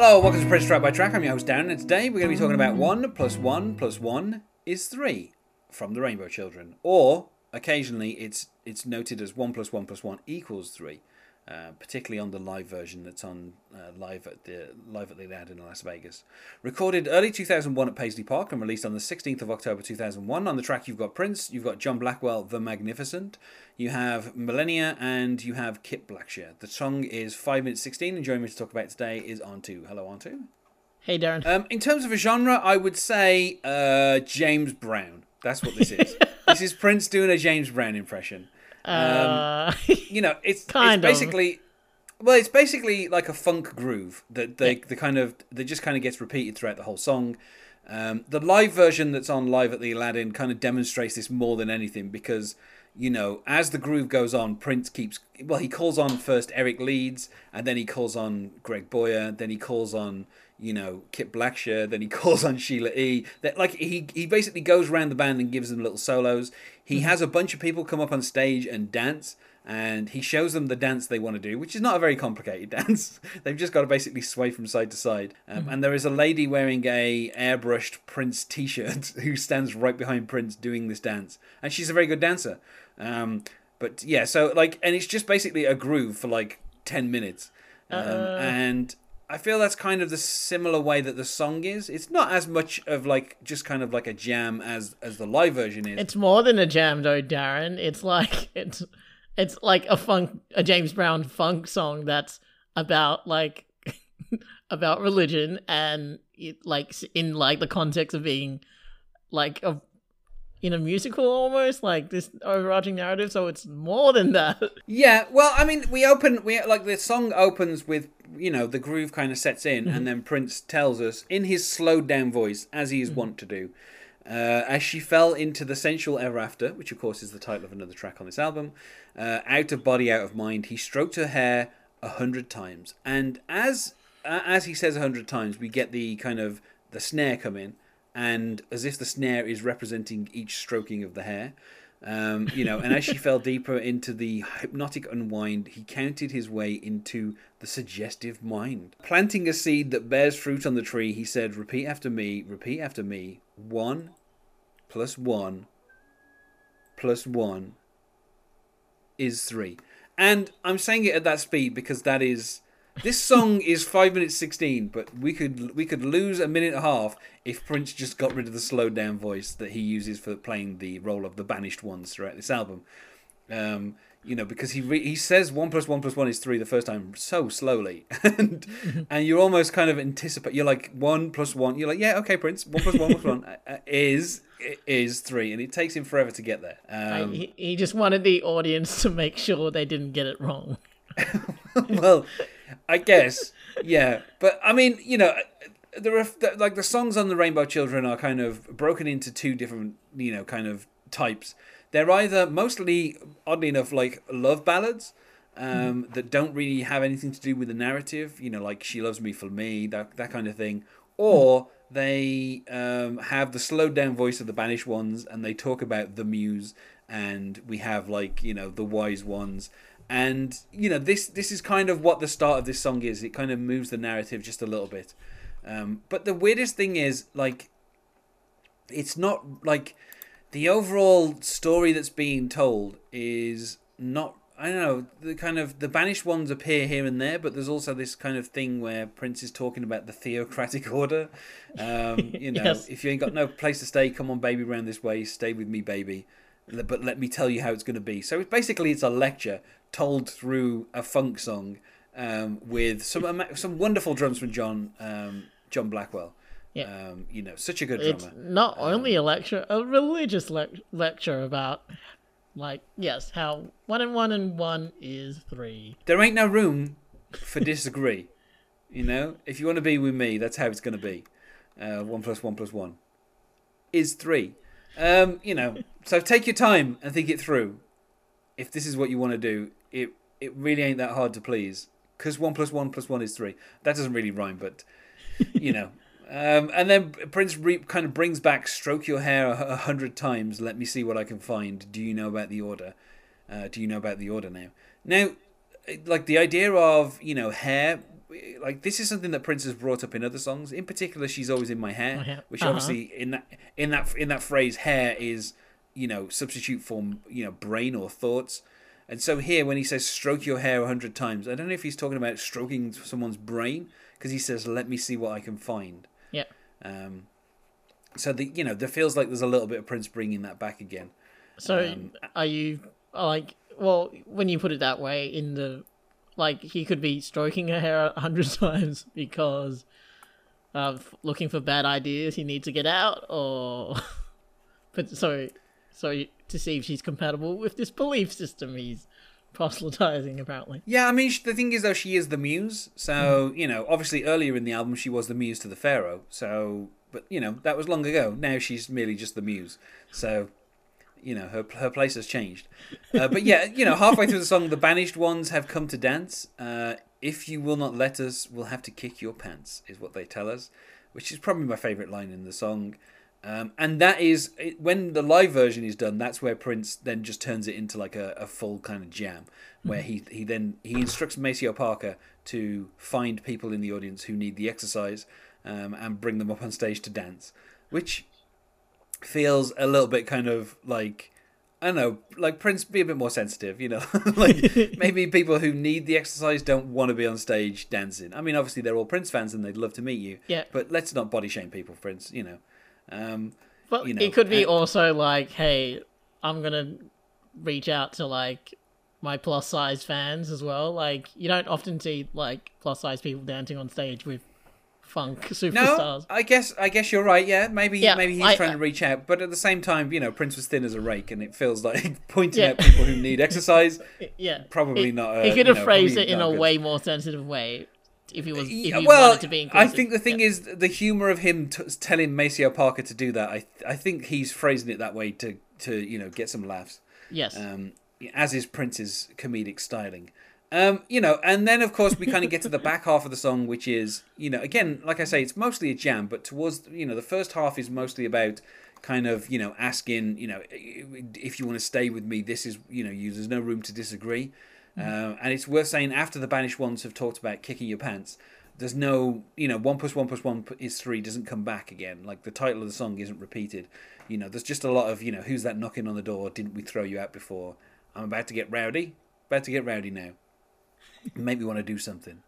Hello, welcome to Prince Track by Track. I'm your host Darren, and today we're going to be talking about 1 plus 1 plus 1 is 3 from the Rainbow Children. Or, occasionally, it's it's noted as 1 plus 1 plus 1 equals 3. Uh, particularly on the live version that's on uh, live at the live at the Aladdin Las Vegas. Recorded early 2001 at Paisley Park and released on the 16th of October 2001. On the track, you've got Prince, you've got John Blackwell, The Magnificent, you have Millennia, and you have Kip Blackshire. The song is 5 minutes 16, and joining me to talk about today is Anh-tu. Hello, Anh-tu. Hey, Darren. Um, in terms of a genre, I would say uh, James Brown. That's what this is. this is Prince doing a James Brown impression. Uh, You know, it's, Kind it's of. basically well, it's basically like a funk groove that they the kind of that just kind of gets repeated throughout the whole song. Um, the live version that's on live at the Aladdin kind of demonstrates this more than anything because you know as the groove goes on, Prince keeps well he calls on first Eric Leeds and then he calls on Greg Boyer, then he calls on you know Kip Blackshire, then he calls on Sheila E. That like he he basically goes around the band and gives them little solos. He has a bunch of people come up on stage and dance and he shows them the dance they want to do, which is not a very complicated dance. They've just got to basically sway from side to side. Um, And there is a lady wearing a airbrushed Prince T-shirt who stands right behind Prince doing this dance, and she's a very good dancer. Um, but yeah, so like, and it's just basically a groove for like ten minutes, um, and. I feel that's kind of the similar way that the song is. It's not as much of like just kind of like a jam as as the live version is. it's more than a jam, though, Darren. It's like it's it's like a funk, a James Brown funk song that's about like about religion and it like in like the context of being like a in a musical almost like this overarching narrative. So it's more than that. Yeah, well, I mean, we open we like the song opens with you know the groove kind of sets in, and then Prince tells us in his slowed down voice, as he is wont to do, uh, as she fell into the sensual ever after, which of course is the title of another track on this album, uh, out of body, out of mind. He stroked her hair a hundred times, and as uh, as he says a hundred times, we get the kind of the snare come in, and as if the snare is representing each stroking of the hair. Um, you know, and as she fell deeper into the hypnotic unwind, he counted his way into the suggestive mind. Planting a seed that bears fruit on the tree, he said, Repeat after me, repeat after me. One plus one plus one is three. And I'm saying it at that speed because that is this song is five minutes sixteen, but we could we could lose a minute and a half if Prince just got rid of the slowed down voice that he uses for playing the role of the banished ones throughout this album. Um, you know, because he re- he says one plus one plus one is three the first time so slowly, and and you're almost kind of anticipate. You're like one plus one. You're like, yeah, okay, Prince. One plus one plus one uh, uh, is is three, and it takes him forever to get there. Um, he, he just wanted the audience to make sure they didn't get it wrong. well, I guess, yeah. But I mean, you know, there are like the songs on the Rainbow Children are kind of broken into two different, you know, kind of types. They're either mostly, oddly enough, like love ballads. Um, that don't really have anything to do with the narrative, you know, like "She Loves Me for Me," that that kind of thing, or they um, have the slowed down voice of the banished ones, and they talk about the muse, and we have like you know the wise ones, and you know this this is kind of what the start of this song is. It kind of moves the narrative just a little bit, um, but the weirdest thing is like it's not like the overall story that's being told is not I don't know the kind of the banished ones appear here and there, but there's also this kind of thing where Prince is talking about the theocratic order. Um, you know, Yes. if you ain't got no place to stay, come on, baby, round this way, stay with me, baby. But let me tell you how it's going to be. So basically it's a lecture told through a funk song um, with some some wonderful drums from John um, John Blackwell. Yeah. Um, you know, such a good drummer. It's not only a lecture, a religious lec- lecture about, like, yes, how one and one and one is three. there ain't no room for disagree. you know, if you want to be with me, that's how it's going to be. Uh, one plus one plus one is three. Um, you know, so take your time and think it through. If this is what you want to do, it it really ain't that hard to please. Because one plus one plus one is three. That doesn't really rhyme, but you know. Um, and then Prince Reap kind of brings back "Stroke your hair a hundred times. Let me see what I can find. Do you know about the order? Uh, do you know about the order now?" Now, like the idea of you know hair. Like this is something that Prince has brought up in other songs. In particular, she's always in my hair, My hair. which Uh-huh. obviously in that in that in that phrase, hair is you know substitute for you know brain or thoughts. And so here, when he says "stroke your hair" a hundred times, I don't know if he's talking about stroking someone's brain because he says "let me see what I can find." Yeah. Um, so the you know there feels like there's a little bit of Prince bringing that back again. So Um, are you like well when you put it that way in the like he could be stroking her hair a hundred times because of looking for bad ideas he needs to get out or but so so to see if she's compatible with this belief system he's proselytizing apparently Yeah, I mean the thing is though she is the muse, so you know obviously earlier in the album she was the muse to the pharaoh. So but you know that was long ago. Now she's merely just the muse. So you know her her place has changed. Uh, but yeah, you know halfway through the song, the banished ones have come to dance. Uh, if you will not let us, we'll have to kick your pants, is what they tell us, which is probably my favorite line in the song. Um, and that is it- when the live version is done. That's where Prince then just turns it into like a, a full kind of jam, where he he then he instructs Maceo Parker to find people in the audience who need the exercise um, and bring them up on stage to dance, which feels a little bit kind of like I don't know, like Prince be a bit more sensitive, you know. like maybe people who need the exercise don't want to be on stage dancing. I mean, obviously they're all Prince fans and they'd love to meet you. Yeah. But let's not body shame people, Prince. You know. Um, but you know, it could be and- also like hey i'm gonna reach out to like my plus size fans as well like you don't often see like plus size people dancing on stage with funk no, superstars I guess I guess you're right. Yeah, maybe Yeah, maybe he's I- trying to reach out, but at the same time, you know, Prince was thin as a rake, and it feels like pointing Yeah. out people who need exercise. yeah Probably He- not, uh, he could you have know, phrased it in a good. way more sensitive way if he was if he well, wanted to be I think the thing Yeah. is the humor of him t- telling Maceo Parker to do that. I I think he's phrasing it that way to to you know get some laughs. yes um, as is Prince's comedic styling. Um, you know, and then of course we kind of get to the back half of the song, which is, you know, again, like I say, it's mostly a jam, but towards, you know, the first half is mostly about kind of, you know, asking, you know, if you want to stay with me, this is, you know, you, there's no room to disagree. Uh, and it's worth saying after the banished ones have talked about kicking your pants, there's no, you know, one plus one plus one is three doesn't come back again. Like the title of the song isn't repeated. You know, there's just a lot of, you know, who's that knocking on the door? Didn't we throw you out before? I'm about to get rowdy. About to get rowdy now. Make me want to do something.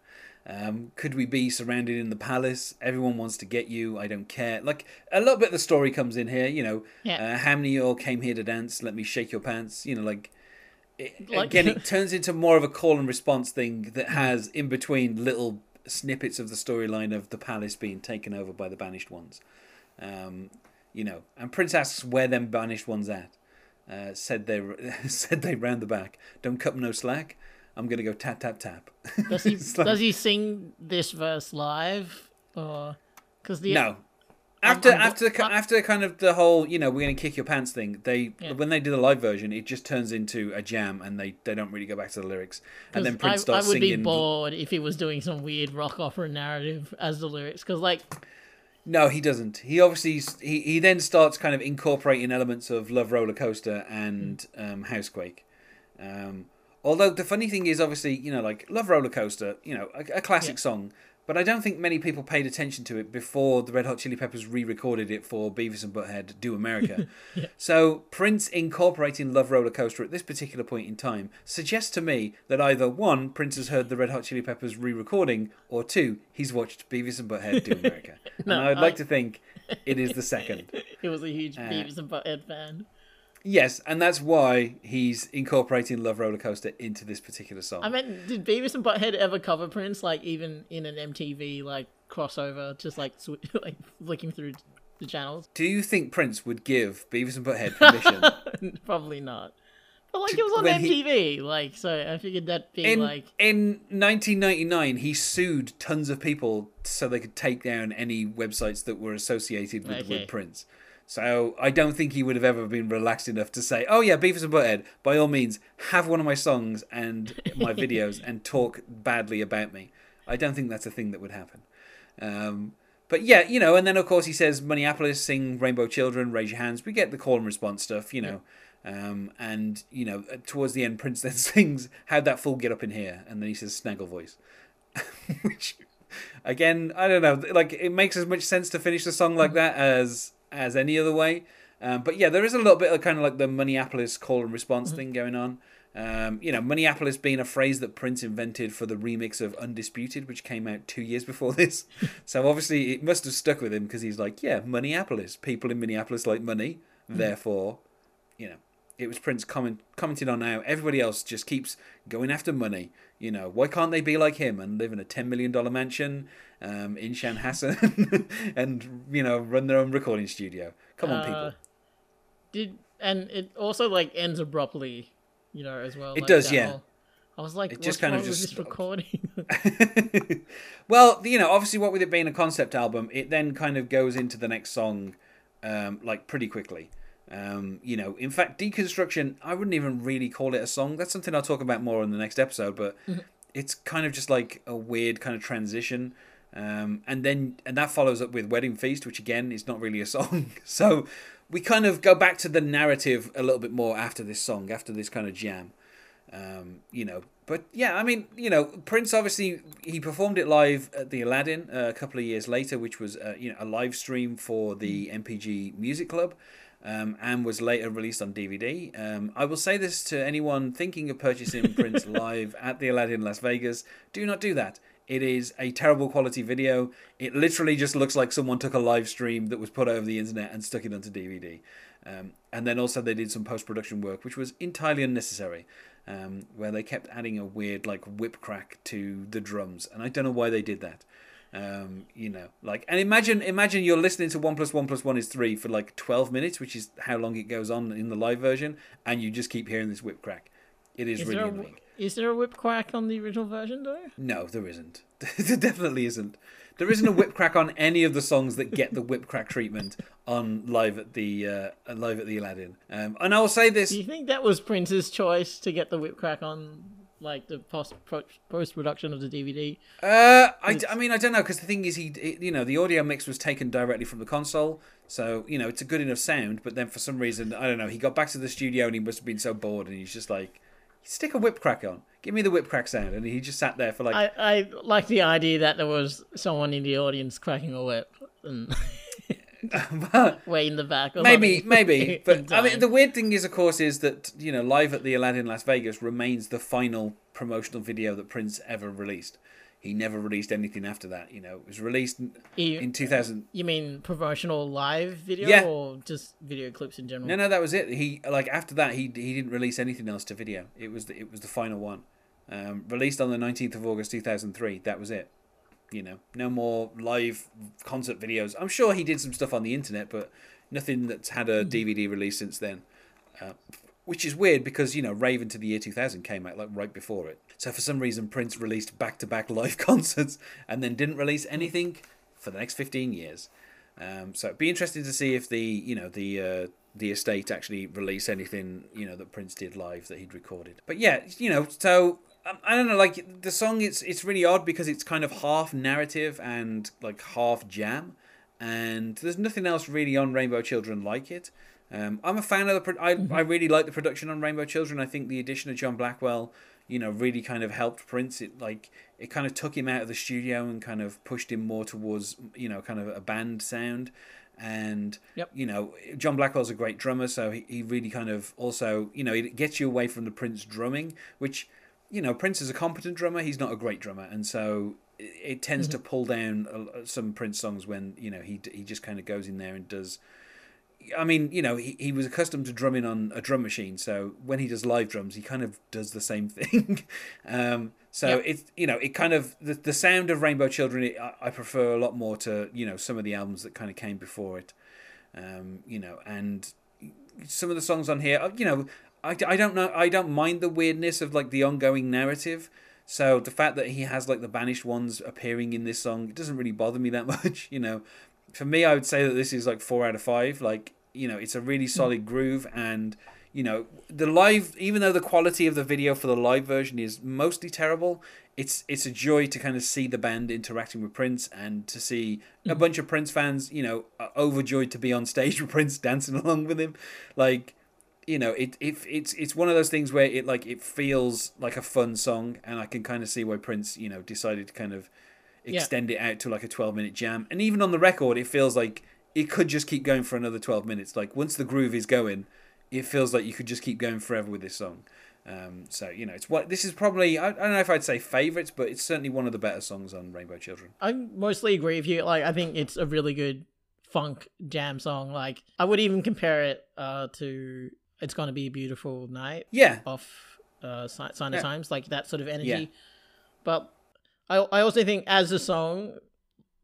Um, could we be surrounded in the palace? Everyone wants to get you. I don't care. Like a little bit of the story comes in here. You know, Yeah. uh, how many of you all came here to dance? Let me shake your pants. You know, like it, Like- again, it turns into more of a call and response thing that has in between little snippets of the storyline of the palace being taken over by the banished ones. Um, you know, and Prince asks where them banished ones at. Uh, said they said they round the back. Don't cut no slack. I'm gonna go tap tap tap. does he like- does he sing this verse live or because the No. After I'm- after I'm- after kind of the whole you know we're gonna kick your pants thing, they Yeah. when they do the live version, it just turns into a jam and they, they don't really go back to the lyrics. And then Prince I, starts I would singing. be bored if he was doing some weird rock opera narrative as the lyrics because like No, he doesn't. He obviously he, he then starts kind of incorporating elements of Love Roller Coaster and um, Housequake. Um, although the funny thing is, obviously, you know, like Love Roller Coaster, you know, a, a classic Yeah. song, but I don't think many people paid attention to it before the Red Hot Chili Peppers re-recorded it for Beavis and Butthead Do America. So Prince incorporating Love Roller Coaster at this particular point in time suggests to me that either one, Prince has heard the Red Hot Chili Peppers re-recording, or two, he's watched Beavis and Butthead Do America. No, and I'd I- like to think it is the second. he was a huge Uh, Beavis and Butthead fan. Yes, and that's why he's incorporating Love Roller Coaster into this particular song. I mean, did Beavis and Butthead ever cover Prince like even in an MTV like crossover, just like sw- like flicking through the channels? Do you think Prince would give Beavis and Butthead permission Probably not. But like To- it was on when he- MTV, like so I figured that being in like in 1999? He sued tons of people so they could take down any websites that were associated with the word Prince. So I don't think he would have ever been relaxed enough to say, "Oh yeah, Beavis and Butthead, by all means, have one of my songs and my videos and talk badly about me." I don't think that's a thing that would happen. Um, but yeah, you know, and then of course he says Moneyapolis, sing Rainbow Children, raise your hands. We get the call and response stuff, you know. Um, and you know, uh, towards the end, Prince then sings "How'd that fool get up in here?" and then he says "Snaggle voice," which, again, I don't know, like it makes as much sense to finish the song like that as as any other way. Um, but yeah, there is a little bit of kind of like the Moneyapolis call and response thing going on. Um, you know, Moneyapolis being a phrase that Prince invented for the remix of Undisputed, which came out two years before this. so obviously it must have stuck with him because he's like, yeah, Moneyapolis. People in Moneyapolis like money. Therefore, you know, it was Prince comment, commented on how everybody else just keeps going after money. You know, why can't they be like him and live in a $10 million mansion um, in Chanhassen and, you know, run their own recording studio? Come on, people. Uh, Did and it also like ends abruptly, you know, as well. It like, does, yeah. whole- I was like, It just kind of just this recording? well, you know, obviously, what with it being a concept album, it then kind of goes into the next song, um, like pretty quickly. Um, you know, in fact, deconstruction, I wouldn't even really call it a song. That's something I'll talk about more in the next episode. But it's kind of just like a weird kind of transition. Um, and then and that follows up with Wedding Feast, which again is not really a song. so we kind of go back to the narrative a little bit more after this song, after this kind of jam. Um, you know, but yeah, I mean, you know, Prince obviously he performed it live at the Aladdin uh, a couple of years later, which was uh, you know a live stream for the NPG Music Club. Um, and was later released on DVD. Um, I will say this to anyone thinking of purchasing Prince live at the Aladdin Las Vegas: do not do that. It is a terrible quality video. It literally just looks like someone took a live stream that was put over the internet and stuck it onto DVD. Um, and then also they did some post production work, which was entirely unnecessary, um, where they kept adding a weird like whip crack to the drums, and I don't know why they did that. Um, you know, like, and imagine, imagine you're listening to one plus one plus one is three for like twelve minutes, which is how long it goes on in the live version, and you just keep hearing this whip crack. It is, Is really there, a, is there a whip crack on the original version though? No, there isn't. there definitely isn't. There isn't a whip crack on any of the songs that get the whip crack treatment on live at the uh, live at the Aladdin. Um, and I will say this: Do you think that was Prince's choice to get the whip crack on, like the post post production of the DVD? Uh, I, I mean, I don't know because the thing is, he, it- you know, the audio mix was taken directly from the console, so you know it's a good enough sound. But then for some reason, I don't know, he got back to the studio and he must have been so bored, and he's just like, stick a whip crack on, give me the whip crack sound, and he just sat there for like, I, I like the idea that there was someone in the audience cracking a whip and way in the back. maybe, maybe. But I mean, the weird thing is, of course, is that you know, live at the Aladdin Las Vegas remains the final promotional video that Prince ever released. He never released anything after that. You know, it was released in- You- in 2000. You mean promotional live video Yeah. or just video clips in general? No, no, that was it. He like after that he he didn't release anything else to video. It was the, it was the final one, um, released on the nineteenth of August two thousand three. That was it. You know, no more live concert videos. I'm sure he did some stuff on the internet, but nothing that's had a DVD release since then. Uh, which is weird because you know Rave Un2 the Year 2000 came out like right before it. So for some reason Prince released back-to-back live concerts and then didn't release anything for the next 15 years. Um, so it'd be interesting to see if the you know the uh, the estate actually release anything you know that Prince did live that he'd recorded. But yeah, you know, so I don't know, like the song it's it's really odd because it's kind of half narrative and like half jam, and there's nothing else really on Rainbow Children like it. Um, I'm a fan of the. Pro- I I really like the production on Rainbow Children. I think the addition of John Blackwell, you know, really kind of helped Prince. It like it kind of took him out of the studio and kind of pushed him more towards you know kind of a band sound. And Yep. you know, John Blackwell's a great drummer, so he, he really kind of also you know it gets you away from the Prince drumming, which you know Prince is a competent drummer. He's not a great drummer, and so it, it tends to pull down uh, some Prince songs when you know he he just kind of goes in there and does. I mean, you know, he, he was accustomed to drumming on a drum machine, so when he does live drums, he kind of does the same thing. um, so Yep. it's you know, it kind of the, the sound of Rainbow Children, it, I, I prefer a lot more to you know some of the albums that kind of came before it. Um, you know, and some of the songs on here, uh, you know, I, I don't know, I don't mind the weirdness of like the ongoing narrative. So the fact that he has like the banished ones appearing in this song, it doesn't really bother me that much. You know, for me, I would say that this is like four out of five. Like, you know, it's a really hmm. solid groove, and you know the live even though the quality of the video for the live version is mostly terrible it's it's a joy to kind of see the band interacting with prince and to see a hmm. bunch of prince fans you know overjoyed to be on stage with prince dancing along with him like you know it, it it's it's one of those things where it like it feels like a fun song and i can kind of see why prince you know decided to kind of extend yeah. it out to like a 12 minute jam and even on the record it feels like it could just keep going for another 12 minutes like once the groove is going it feels like you could just keep going forever with this song. Um, so you know, it's what this is probably. I, I, don't know if I'd say favorites, but it's certainly one of the better songs on Rainbow Children. I mostly agree with you. Like, I think it's a really good funk jam song. Like, I would even compare it uh, to "It's Gonna Be a Beautiful Night." Yeah, off uh, Sign of yeah. Times, like that sort of energy. Yeah. But I, I also think as a song,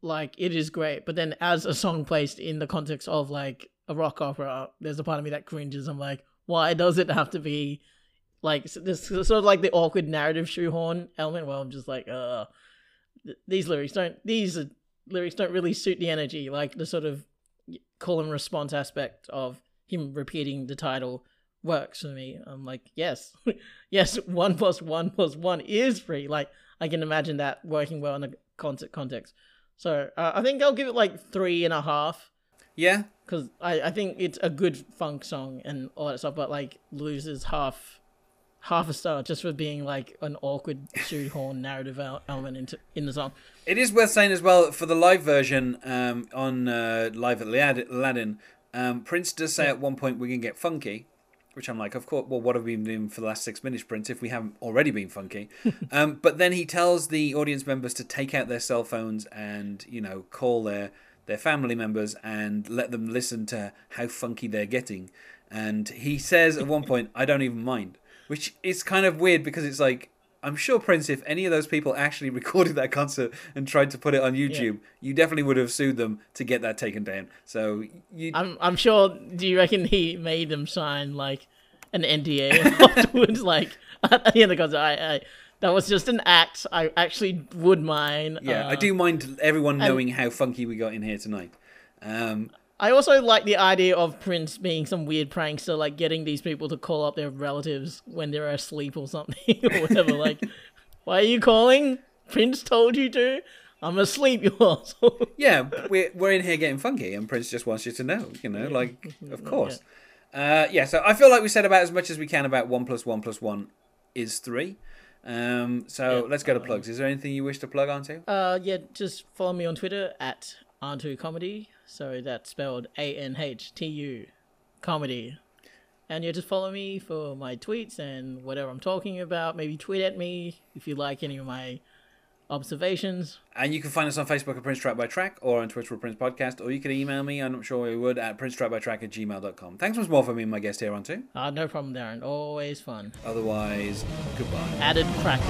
like it is great. But then as a song placed in the context of like a rock opera, there's a part of me that cringes. I'm like, why does it have to be like this sort of like the awkward narrative shoehorn element? Well, I'm just like, uh, th- these lyrics don't these lyrics don't really suit the energy, like the sort of call and response aspect of him repeating the title works for me. I'm like, yes, yes, one plus one plus one is three. Like I can imagine that working well in a concert context. So uh, I think I'll give it like three and a half. Yeah, because I, I think it's a good funk song and all that stuff, but like loses half half a star just for being like an awkward shoehorn narrative element into in the song. It is worth saying as well for the live version um, on uh, live at Aladdin. Um, Prince does say yeah. at one point we can get funky, which I'm like, of course. Well, what have we been doing for the last six minutes, Prince? If we haven't already been funky, um, but then he tells the audience members to take out their cell phones and you know call their their family members and let them listen to how funky they're getting. And he says at one point, I don't even mind, which is kind of weird because it's like, I'm sure Prince, if any of those people actually recorded that concert and tried to put it on YouTube, yeah. you definitely would have sued them to get that taken down. So you, I'm I'm sure. Do you reckon he made them sign like an NDA afterwards? like at the end of the concert, I, I that was just an act. I actually would mind. Yeah, uh, I do mind everyone knowing how funky we got in here tonight. Um, I also like the idea of Prince being some weird prankster, like getting these people to call up their relatives when they're asleep or something or whatever. like, why are you calling? Prince told you to. I'm asleep, you asshole. yeah, we're we're in here getting funky, and Prince just wants you to know. You know, like of course. Yeah. Uh, yeah, so I feel like we said about as much as we can about one plus one plus one is three. Um, so yeah, let's go to plugs. Is there anything you wish to plug onto? Uh, yeah, just follow me on Twitter at Anhtu Comedy. So that's spelled A N H T U Comedy. And yeah, just follow me for my tweets and whatever I'm talking about. Maybe tweet at me if you like any of my observations. And you can find us on Facebook at Prince Track by Track or on Twitter at Prince Podcast, or you can email me, I'm not sure you would, at Prince Track by Track at gmail.com. Thanks once more for being my guest here Anhtu. Uh, no problem, Darren. Always fun. Otherwise, goodbye. Added crackle.